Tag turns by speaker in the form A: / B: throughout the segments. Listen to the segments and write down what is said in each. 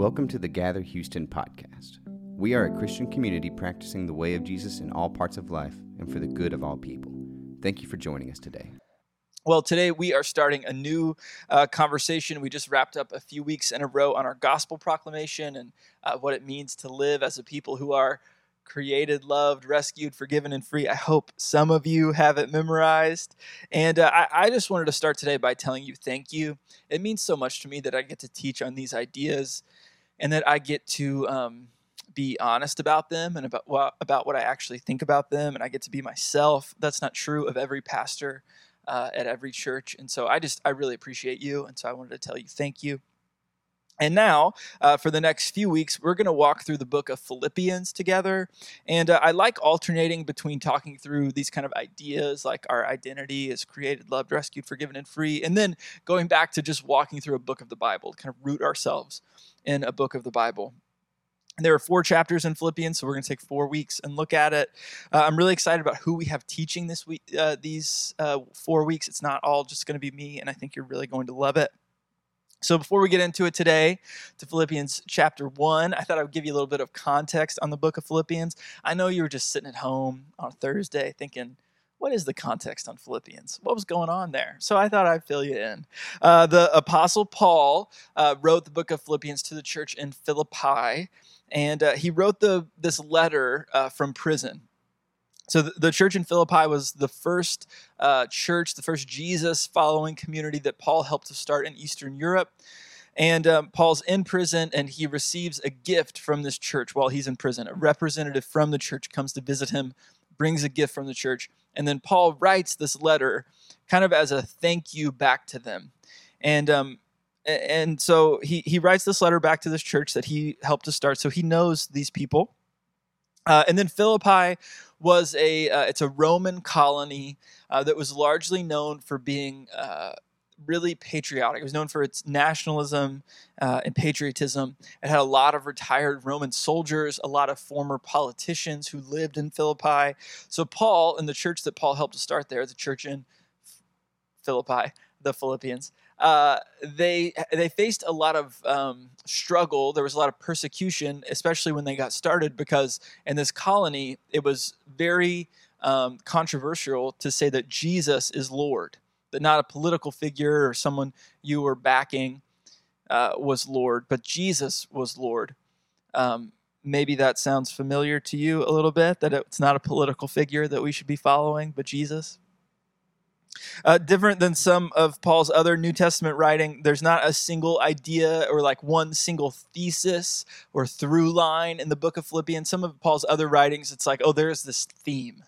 A: Welcome to the Gather Houston podcast. We are a Christian community practicing the way of Jesus in all parts of life and for the good of all people. Thank you for joining us today.
B: Well, today we are starting a new uh, conversation. We just wrapped up a few weeks in a row on our gospel proclamation and uh, what it means to live as a people who are created, loved, rescued, forgiven, and free. I hope some of you have it memorized. And uh, I, I, just wanted to start today by telling you thank you. It means so much to me that I get to teach on these ideas and that I get to um, be honest about them and about, well, about what I actually think about them. And I get to be myself. That's not true of every pastor. Uh, at every church. And so I just, I really appreciate you. And so I wanted to tell you thank you. And now, uh, for the next few weeks, we're going to walk through the book of Philippians together. And uh, I like alternating between talking through these kind of ideas like our identity is created, loved, rescued, forgiven, and free, and then going back to just walking through a book of the Bible, to kind of root ourselves in a book of the Bible. There are four chapters in Philippians, so we're going to take four weeks and look at it. Uh, I'm really excited about who we have teaching this week. Uh, these uh, four weeks, it's not all just going to be me, and I think you're really going to love it. So, before we get into it today, to Philippians chapter 1, I thought I would give you a little bit of context on the book of Philippians. I know you were just sitting at home on Thursday thinking, what is the context on Philippians? What was going on there? So I thought I'd fill you in. Uh, the Apostle Paul uh, wrote the book of Philippians to the church in Philippi, and uh, he wrote the this letter uh, from prison. So the, the, church in Philippi was the first uh, church, the first Jesus following community that Paul helped to start in Eastern Europe. And um, Paul's in prison and he receives a gift from this church while he's in prison. A representative from the church comes to visit him, brings a gift from the church. And then Paul writes this letter kind of as a thank you back to them. And um, and so he, he writes this letter back to this church that he helped to start. So he knows these people. Uh, and then Philippi was a uh, it's a Roman colony uh, that was largely known for being uh, really patriotic. It was known for its nationalism uh, and patriotism. It had a lot of retired Roman soldiers, a lot of former politicians who lived in Philippi. So Paul and the church that Paul helped to start there, the church in Philippi, the Philippians, uh, they they faced a lot of um, struggle. There was a lot of persecution, especially when they got started, because in this colony it was very um, controversial to say that Jesus is Lord, that not a political figure or someone you were backing uh, was Lord, but Jesus was Lord. Um, maybe that sounds familiar to you a little bit. That it's not a political figure that we should be following, but Jesus. Uh, different than some of Paul's other New Testament writing, there's not a single idea or like one single thesis or through line in the book of Philippians. Some of Paul's other writings, it's like, oh, there's this theme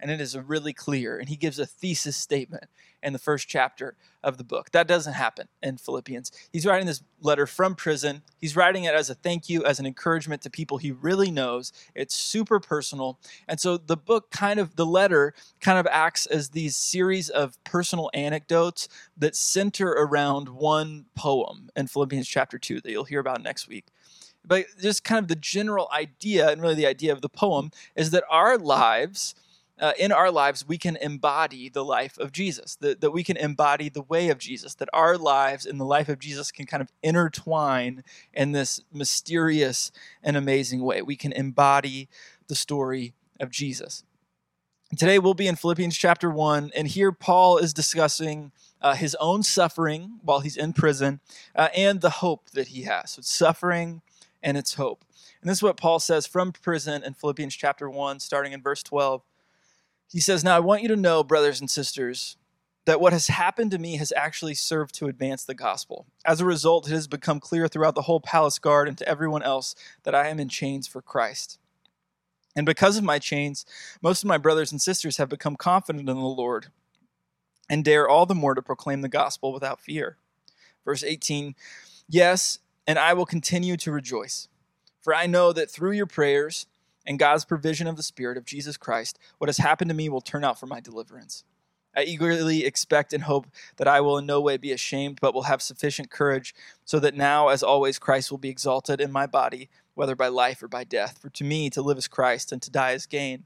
B: and it is really clear. And he gives a thesis statement in the first chapter of the book. That doesn't happen in Philippians. He's writing this letter from prison. He's writing it as a thank you, as an encouragement to people he really knows. It's super personal. And so the book kind of, the letter kind of acts as these series of personal anecdotes that center around one poem in Philippians chapter 2 that you'll hear about next week but just kind of the general idea and really the idea of the poem is that our lives uh, in our lives we can embody the life of Jesus, that, that we can embody the way of Jesus, that our lives and the life of Jesus can kind of intertwine in this mysterious and amazing way. We can embody the story of Jesus. Today we'll be in Philippians chapter 1, and here Paul is discussing uh, his own suffering while he's in prison uh, and the hope that he has. So it's suffering and it's hope. And this is what Paul says from prison in Philippians chapter 1, starting in verse 12. He says, Now I want you to know, brothers and sisters, that what has happened to me has actually served to advance the gospel. As a result, it has become clear throughout the whole palace guard and to everyone else that I am in chains for Christ. And because of my chains, most of my brothers and sisters have become confident in the Lord and dare all the more to proclaim the gospel without fear. Verse 18 Yes, and I will continue to rejoice, for I know that through your prayers, and God's provision of the Spirit of Jesus Christ, what has happened to me will turn out for my deliverance. I eagerly expect and hope that I will in no way be ashamed, but will have sufficient courage, so that now, as always, Christ will be exalted in my body, whether by life or by death. For to me, to live is Christ, and to die is gain.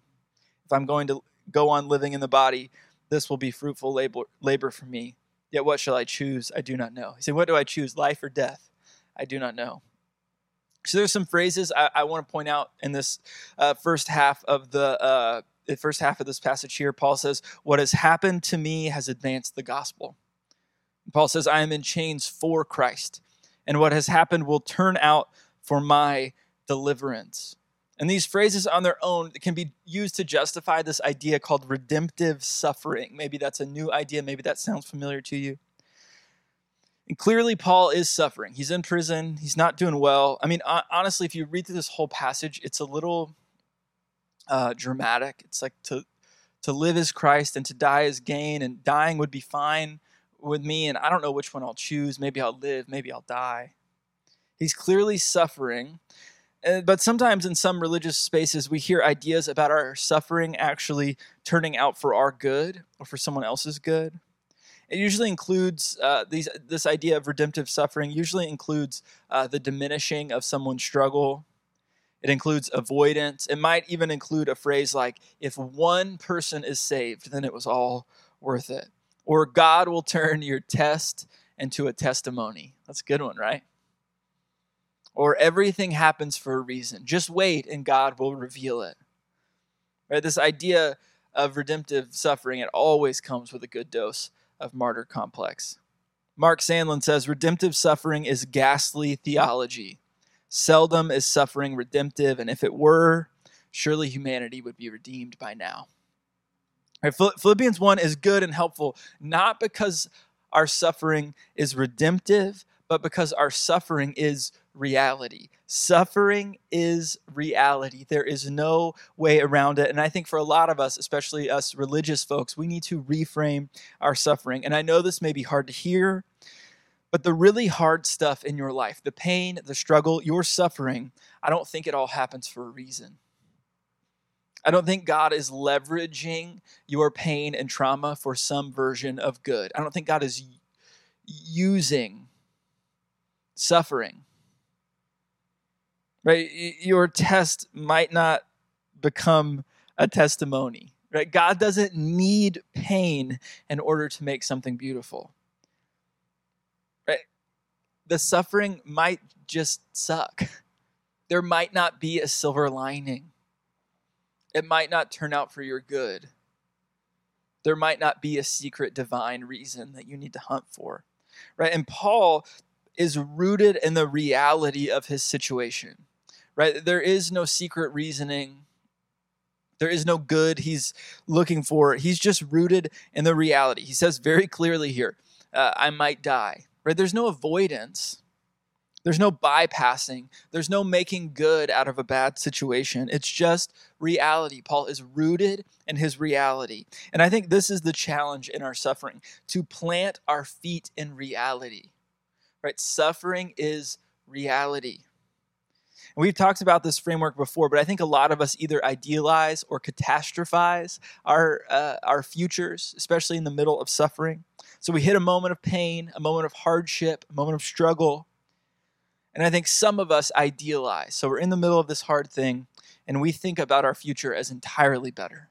B: If I'm going to go on living in the body, this will be fruitful labor, labor for me. Yet what shall I choose? I do not know. He said, What do I choose, life or death? I do not know. So there's some phrases I, I want to point out in this uh, first half of the uh, the first half of this passage here. Paul says, "What has happened to me has advanced the gospel." Paul says, "I am in chains for Christ, and what has happened will turn out for my deliverance." And these phrases on their own can be used to justify this idea called redemptive suffering. Maybe that's a new idea. Maybe that sounds familiar to you. And clearly, Paul is suffering. He's in prison. He's not doing well. I mean, honestly, if you read through this whole passage, it's a little uh, dramatic. It's like to to live as Christ and to die as gain, and dying would be fine with me. And I don't know which one I'll choose. Maybe I'll live. Maybe I'll die. He's clearly suffering. But sometimes in some religious spaces, we hear ideas about our suffering actually turning out for our good or for someone else's good. It usually includes uh, these, this idea of redemptive suffering, usually includes uh, the diminishing of someone's struggle. It includes avoidance. It might even include a phrase like, if one person is saved, then it was all worth it. Or God will turn your test into a testimony. That's a good one, right? Or everything happens for a reason. Just wait and God will reveal it. Right? This idea of redemptive suffering, it always comes with a good dose of martyr complex. Mark Sandlin says redemptive suffering is ghastly theology. Seldom is suffering redemptive, and if it were, surely humanity would be redeemed by now. Right, Philippians 1 is good and helpful, not because our suffering is redemptive, but because our suffering is reality. Suffering is reality. There is no way around it. And I think for a lot of us, especially us religious folks, we need to reframe our suffering. And I know this may be hard to hear, but the really hard stuff in your life, the pain, the struggle, your suffering, I don't think it all happens for a reason. I don't think God is leveraging your pain and trauma for some version of good. I don't think God is using suffering right? Your test might not become a testimony, right? God doesn't need pain in order to make something beautiful, right? The suffering might just suck. There might not be a silver lining. It might not turn out for your good. There might not be a secret divine reason that you need to hunt for, right? And Paul is rooted in the reality of his situation right? There is no secret reasoning. There is no good he's looking for. He's just rooted in the reality. He says very clearly here, uh, I might die, right? There's no avoidance. There's no bypassing. There's no making good out of a bad situation. It's just reality. Paul is rooted in his reality. And I think this is the challenge in our suffering to plant our feet in reality. Right? Suffering is reality. And we've talked about this framework before, but I think a lot of us either idealize or catastrophize our uh, our futures, especially in the middle of suffering. So we hit a moment of pain, a moment of hardship, a moment of struggle. And I think some of us idealize. So we're in the middle of this hard thing and we think about our future as entirely better,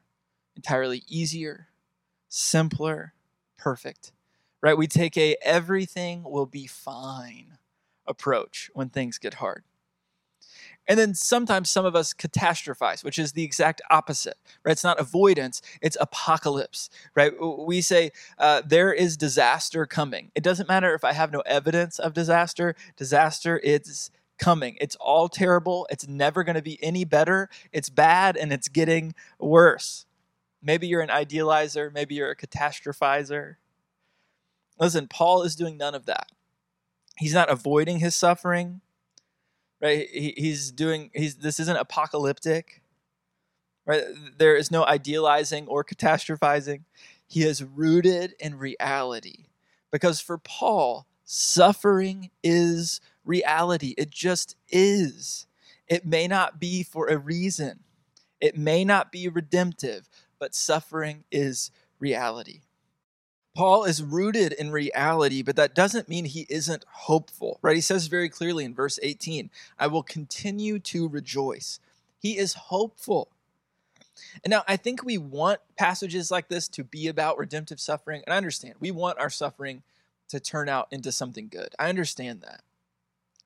B: entirely easier, simpler, perfect. Right? We take a everything will be fine approach when things get hard. And then sometimes some of us catastrophize, which is the exact opposite, right? It's not avoidance, it's apocalypse, right? We say uh, there is disaster coming. It doesn't matter if I have no evidence of disaster, disaster is coming. It's all terrible. It's never going to be any better. It's bad and it's getting worse. Maybe you're an idealizer, maybe you're a catastrophizer. Listen, Paul is doing none of that. He's not avoiding his suffering right? He, he's doing, he's, this isn't apocalyptic, right? There is no idealizing or catastrophizing. He is rooted in reality. Because for Paul, suffering is reality. It just is. It may not be for a reason, it may not be redemptive, but suffering is reality. Paul is rooted in reality, but that doesn't mean he isn't hopeful, right? He says very clearly in verse 18, I will continue to rejoice. He is hopeful. And now I think we want passages like this to be about redemptive suffering. And I understand we want our suffering to turn out into something good. I understand that.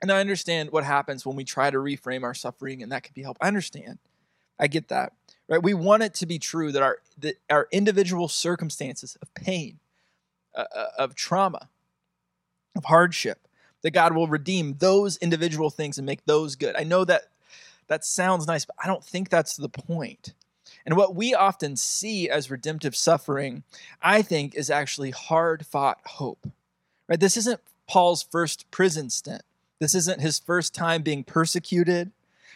B: And I understand what happens when we try to reframe our suffering, and that can be helpful. I understand. I get that. Right? We want it to be true that our that our individual circumstances of pain, uh, uh of trauma, of hardship, that God will redeem those individual things and make those good. I know that that sounds nice, but I don't think that's the point. And what we often see as redemptive suffering, I think, is actually hard fought hope. Right? This isn't Paul's first prison stint. This isn't his first time being persecuted.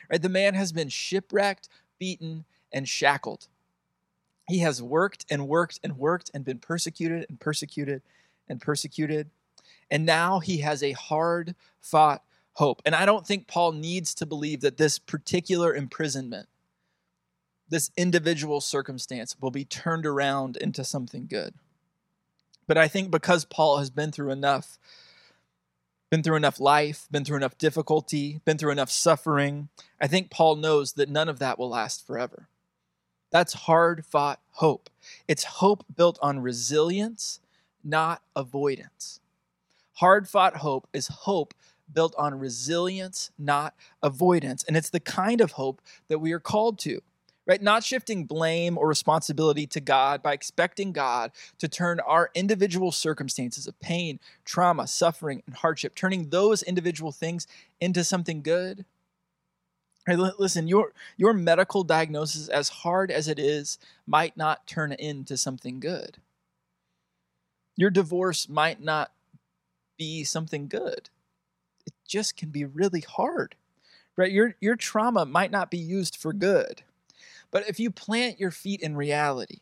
B: Right? The man has been shipwrecked, beaten, and shackled. He has worked and worked and worked and been persecuted and persecuted and persecuted. And now he has a hard fought hope. And I don't think Paul needs to believe that this particular imprisonment, this individual circumstance, will be turned around into something good. But I think because Paul has been through enough been through enough life, been through enough difficulty, been through enough suffering. I think Paul knows that none of that will last forever. That's hard fought hope. It's hope built on resilience, not avoidance. Hard fought hope is hope built on resilience, not avoidance. And it's the kind of hope that we are called to right? Not shifting blame or responsibility to God by expecting God to turn our individual circumstances of pain, trauma, suffering, and hardship, turning those individual things into something good. Right, listen, your, your medical diagnosis, as hard as it is, might not turn into something good. Your divorce might not be something good. It just can be really hard. Right? Your, your trauma might not be used for good but if you plant your feet in reality,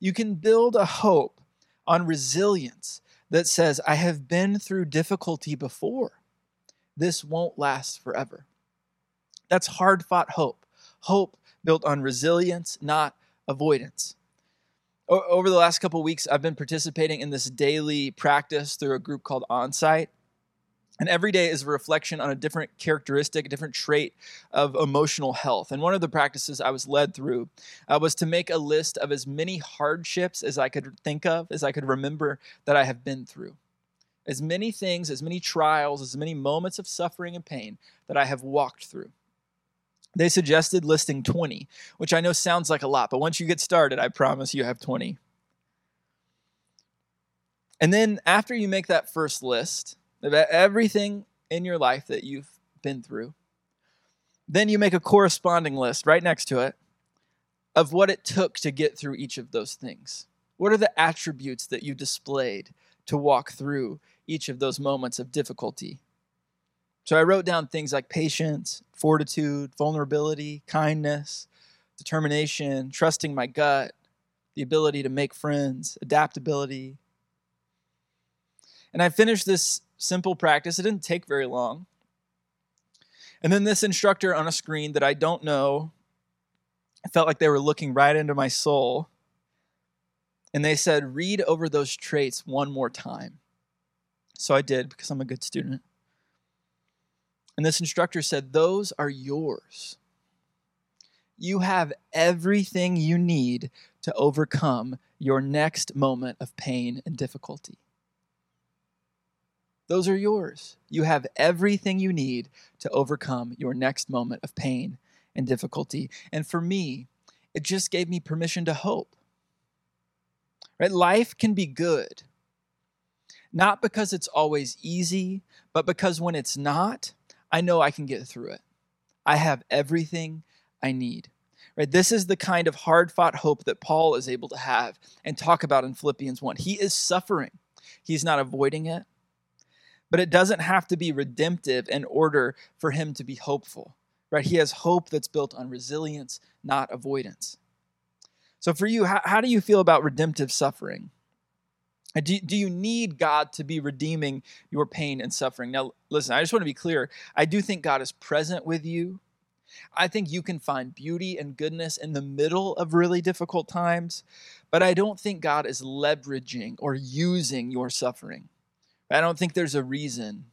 B: you can build a hope on resilience that says, I have been through difficulty before. This won't last forever. That's hard fought hope. Hope built on resilience, not avoidance. over the last couple weeks, I've been participating in this daily practice through a group called Onsite. And every day is a reflection on a different characteristic, a different trait of emotional health. And one of the practices I was led through uh, was to make a list of as many hardships as I could think of, as I could remember that I have been through. As many things, as many trials, as many moments of suffering and pain that I have walked through. They suggested listing 20, which I know sounds like a lot, but once you get started, I promise you have 20. And then after you make that first list, of everything in your life that you've been through. Then you make a corresponding list right next to it of what it took to get through each of those things. What are the attributes that you displayed to walk through each of those moments of difficulty? So I wrote down things like patience, fortitude, vulnerability, kindness, determination, trusting my gut, the ability to make friends, adaptability. And I finished this simple practice. It didn't take very long. And then this instructor on a screen that I don't know, felt like they were looking right into my soul. And they said, read over those traits one more time. So I did because I'm a good student. And this instructor said, Those are yours. You have everything you need to overcome your next moment of pain and difficulty. Those are yours. You have everything you need to overcome your next moment of pain and difficulty. And for me, it just gave me permission to hope. Right? Life can be good. Not because it's always easy, but because when it's not, I know I can get through it. I have everything I need. Right? This is the kind of hard-fought hope that Paul is able to have and talk about in Philippians 1. He is suffering. He's not avoiding it. But it doesn't have to be redemptive in order for him to be hopeful, right? He has hope that's built on resilience, not avoidance. So, for you, how, how do you feel about redemptive suffering? Uh, do, do you need God to be redeeming your pain and suffering? Now, listen, I just want to be clear. I do think God is present with you. I think you can find beauty and goodness in the middle of really difficult times, but I don't think God is leveraging or using your suffering. I don't think there's a reason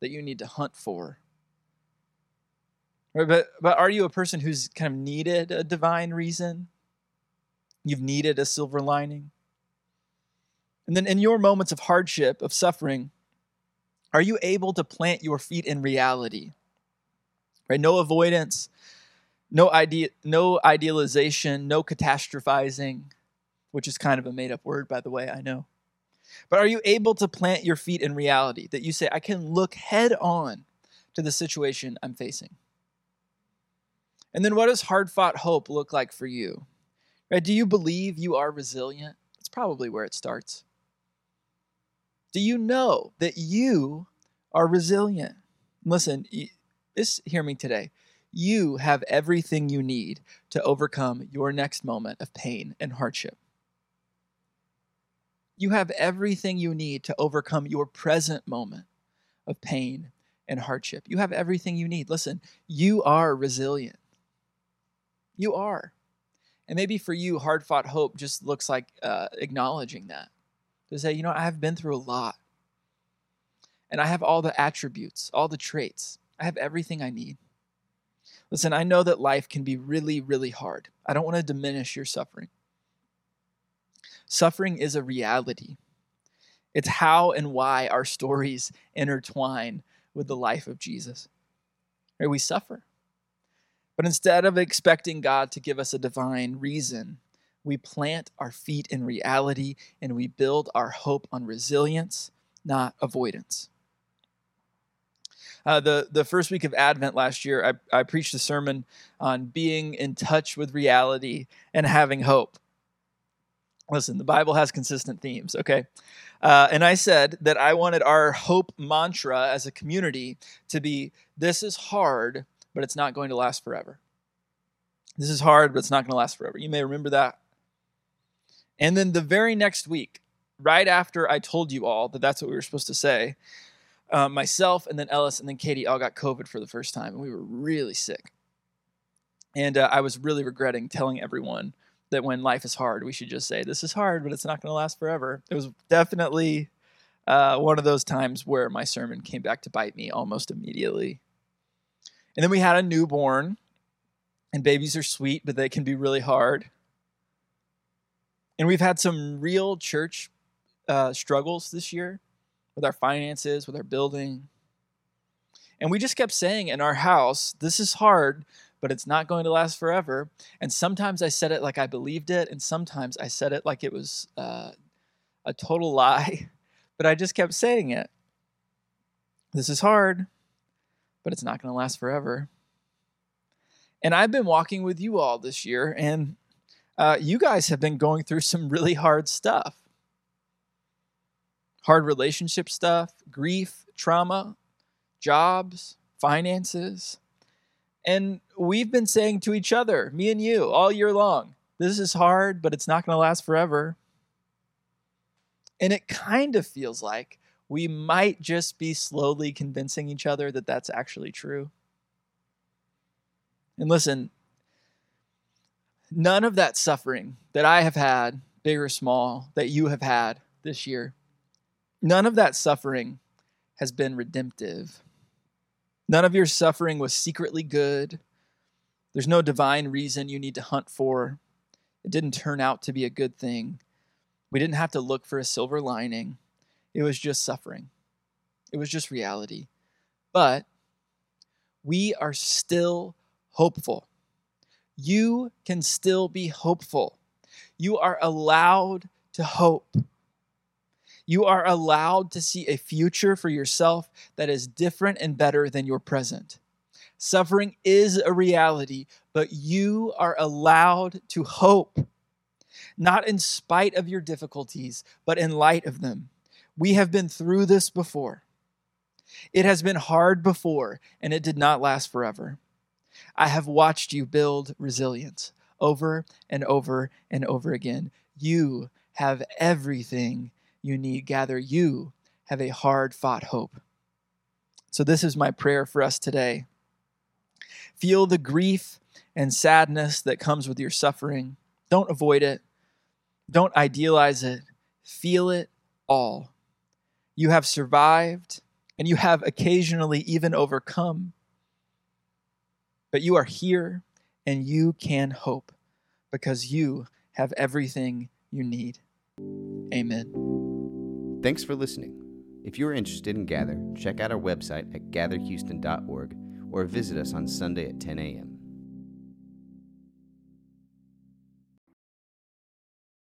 B: that you need to hunt for. But, but are you a person who's kind of needed a divine reason? You've needed a silver lining? And then in your moments of hardship, of suffering, Are you able to plant your feet in reality? Right? No avoidance, no idea, no idealization, no catastrophizing, which is kind of a made up word, by the way, I know. But are you able to plant your feet in reality that you say, I can look head on to the situation I'm facing? And then what does hard fought hope look like for you? Right? Do you believe you are resilient? It's probably where it starts. Do you know that you are resilient? Listen, hear me today. You have everything you need to overcome your next moment of pain and hardship. You have everything you need to overcome your present moment of pain and hardship. You have everything you need. Listen, you are resilient. You are. And maybe for you, hard fought hope just looks like uh, acknowledging that. To say, you know, I have been through a lot. And I have all the attributes, all the traits. I have everything I need. Listen, I know that life can be really, really hard. I don't want to diminish your suffering. Suffering is a reality. It's how and why our stories intertwine with the life of Jesus. Right? We suffer. But instead of expecting God to give us a divine reason, we plant our feet in reality and we build our hope on resilience, not avoidance. Uh, the, the first week of Advent last year, I, I preached a sermon on being in touch with reality and having hope. Listen, the Bible has consistent themes, okay? Uh, and I said that I wanted our hope mantra as a community to be this is hard, but it's not going to last forever. This is hard, but it's not going to last forever. You may remember that. And then the very next week, right after I told you all that that's what we were supposed to say, uh, myself and then Ellis and then Katie all got COVID for the first time, and we were really sick. And uh, I was really regretting telling everyone that when life is hard, we should just say, This is hard, but it's not going to last forever. It was definitely uh, one of those times where my sermon came back to bite me almost immediately. And then we had a newborn, and babies are sweet, but they can be really hard. And we've had some real church uh, struggles this year with our finances, with our building. And we just kept saying in our house, this is hard, but it's not going to last forever. And sometimes I said it like I believed it, and sometimes I said it like it was uh, a total lie, but I just kept saying it. This is hard, but it's not going to last forever. And I've been walking with you all this year, and uh, you guys have been going through some really hard stuff hard relationship stuff, grief, trauma, jobs, finances. And we've been saying to each other, me and you, all year long, this is hard, but it's not going to last forever. And it kind of feels like we might just be slowly convincing each other that that's actually true. And listen, none of that suffering that I have had, big or small, that you have had this year, none of that suffering has been redemptive. None of your suffering was secretly good. There's no divine reason you need to hunt for. It didn't turn out to be a good thing. We didn't have to look for a silver lining. It was just suffering, it was just reality. But we are still hopeful. You can still be hopeful. You are allowed to hope. You are allowed to see a future for yourself that is different and better than your present. Suffering is a reality, but you are allowed to hope, not in spite of your difficulties, but in light of them. We have been through this before. It has been hard before, and it did not last forever. I have watched you build resilience over and over and over again. You have everything you need. Gather, you have a hard fought hope. So, this is my prayer for us today. Feel the grief and sadness that comes with your suffering. Don't avoid it, don't idealize it. Feel it all. You have survived and you have occasionally even overcome. But you are here and you can hope because you have everything you need. Amen.
A: Thanks for listening. If you're interested in Gather, check out our website at gatherhouston.org or visit us on Sunday at 10 a.m.